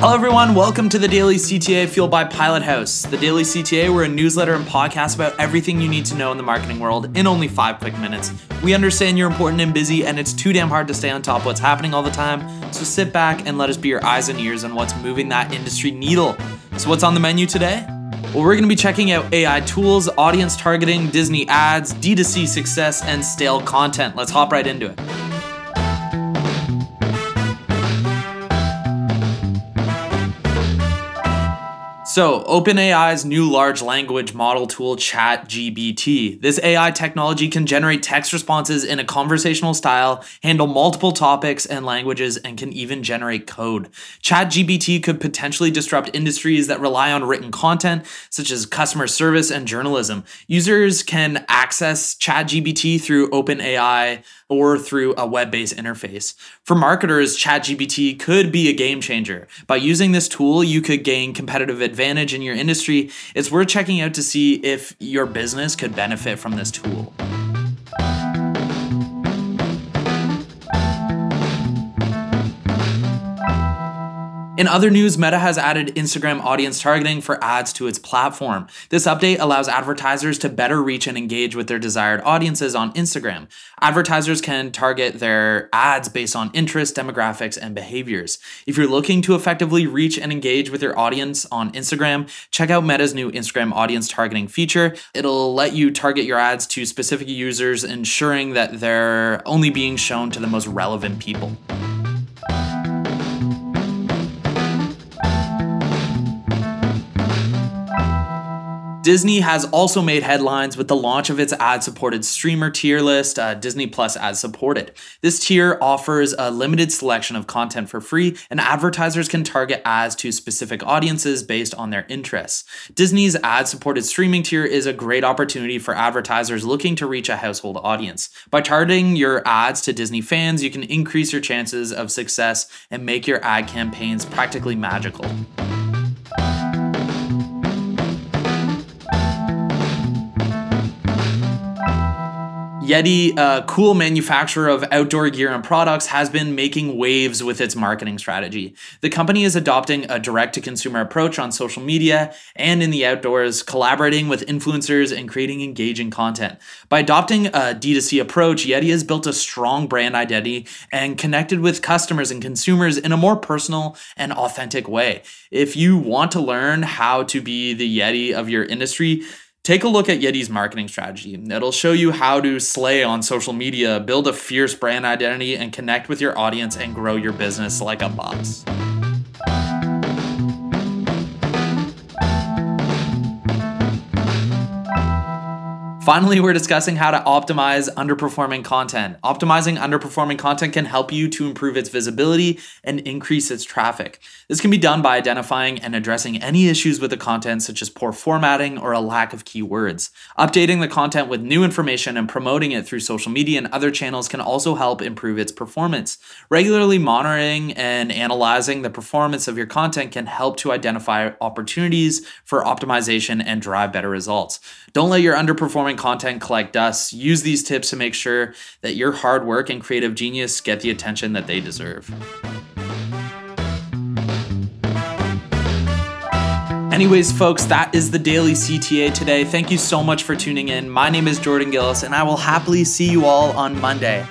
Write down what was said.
Hello, everyone. Welcome to the Daily CTA fueled by Pilot House. The Daily CTA, we're a newsletter and podcast about everything you need to know in the marketing world in only five quick minutes. We understand you're important and busy, and it's too damn hard to stay on top of what's happening all the time. So sit back and let us be your eyes and ears on what's moving that industry needle. So, what's on the menu today? Well, we're going to be checking out AI tools, audience targeting, Disney ads, D2C success, and stale content. Let's hop right into it. So, OpenAI's new large language model tool, ChatGPT. This AI technology can generate text responses in a conversational style, handle multiple topics and languages, and can even generate code. ChatGPT could potentially disrupt industries that rely on written content, such as customer service and journalism. Users can access ChatGPT through OpenAI or through a web based interface. For marketers, ChatGPT could be a game changer. By using this tool, you could gain competitive advantage in your industry. It's worth checking out to see if your business could benefit from this tool. In other news, Meta has added Instagram audience targeting for ads to its platform. This update allows advertisers to better reach and engage with their desired audiences on Instagram. Advertisers can target their ads based on interests, demographics, and behaviors. If you're looking to effectively reach and engage with your audience on Instagram, check out Meta's new Instagram audience targeting feature. It'll let you target your ads to specific users, ensuring that they're only being shown to the most relevant people. Disney has also made headlines with the launch of its ad supported streamer tier list, uh, Disney Plus ad supported. This tier offers a limited selection of content for free, and advertisers can target ads to specific audiences based on their interests. Disney's ad supported streaming tier is a great opportunity for advertisers looking to reach a household audience. By targeting your ads to Disney fans, you can increase your chances of success and make your ad campaigns practically magical. Yeti, a cool manufacturer of outdoor gear and products, has been making waves with its marketing strategy. The company is adopting a direct to consumer approach on social media and in the outdoors, collaborating with influencers and creating engaging content. By adopting a D2C approach, Yeti has built a strong brand identity and connected with customers and consumers in a more personal and authentic way. If you want to learn how to be the Yeti of your industry, Take a look at Yeti's marketing strategy. It'll show you how to slay on social media, build a fierce brand identity, and connect with your audience and grow your business like a boss. Finally, we're discussing how to optimize underperforming content. Optimizing underperforming content can help you to improve its visibility and increase its traffic. This can be done by identifying and addressing any issues with the content, such as poor formatting or a lack of keywords. Updating the content with new information and promoting it through social media and other channels can also help improve its performance. Regularly monitoring and analyzing the performance of your content can help to identify opportunities for optimization and drive better results. Don't let your underperforming content collect dust. Use these tips to make sure that your hard work and creative genius get the attention that they deserve. Anyways, folks, that is the daily CTA today. Thank you so much for tuning in. My name is Jordan Gillis, and I will happily see you all on Monday.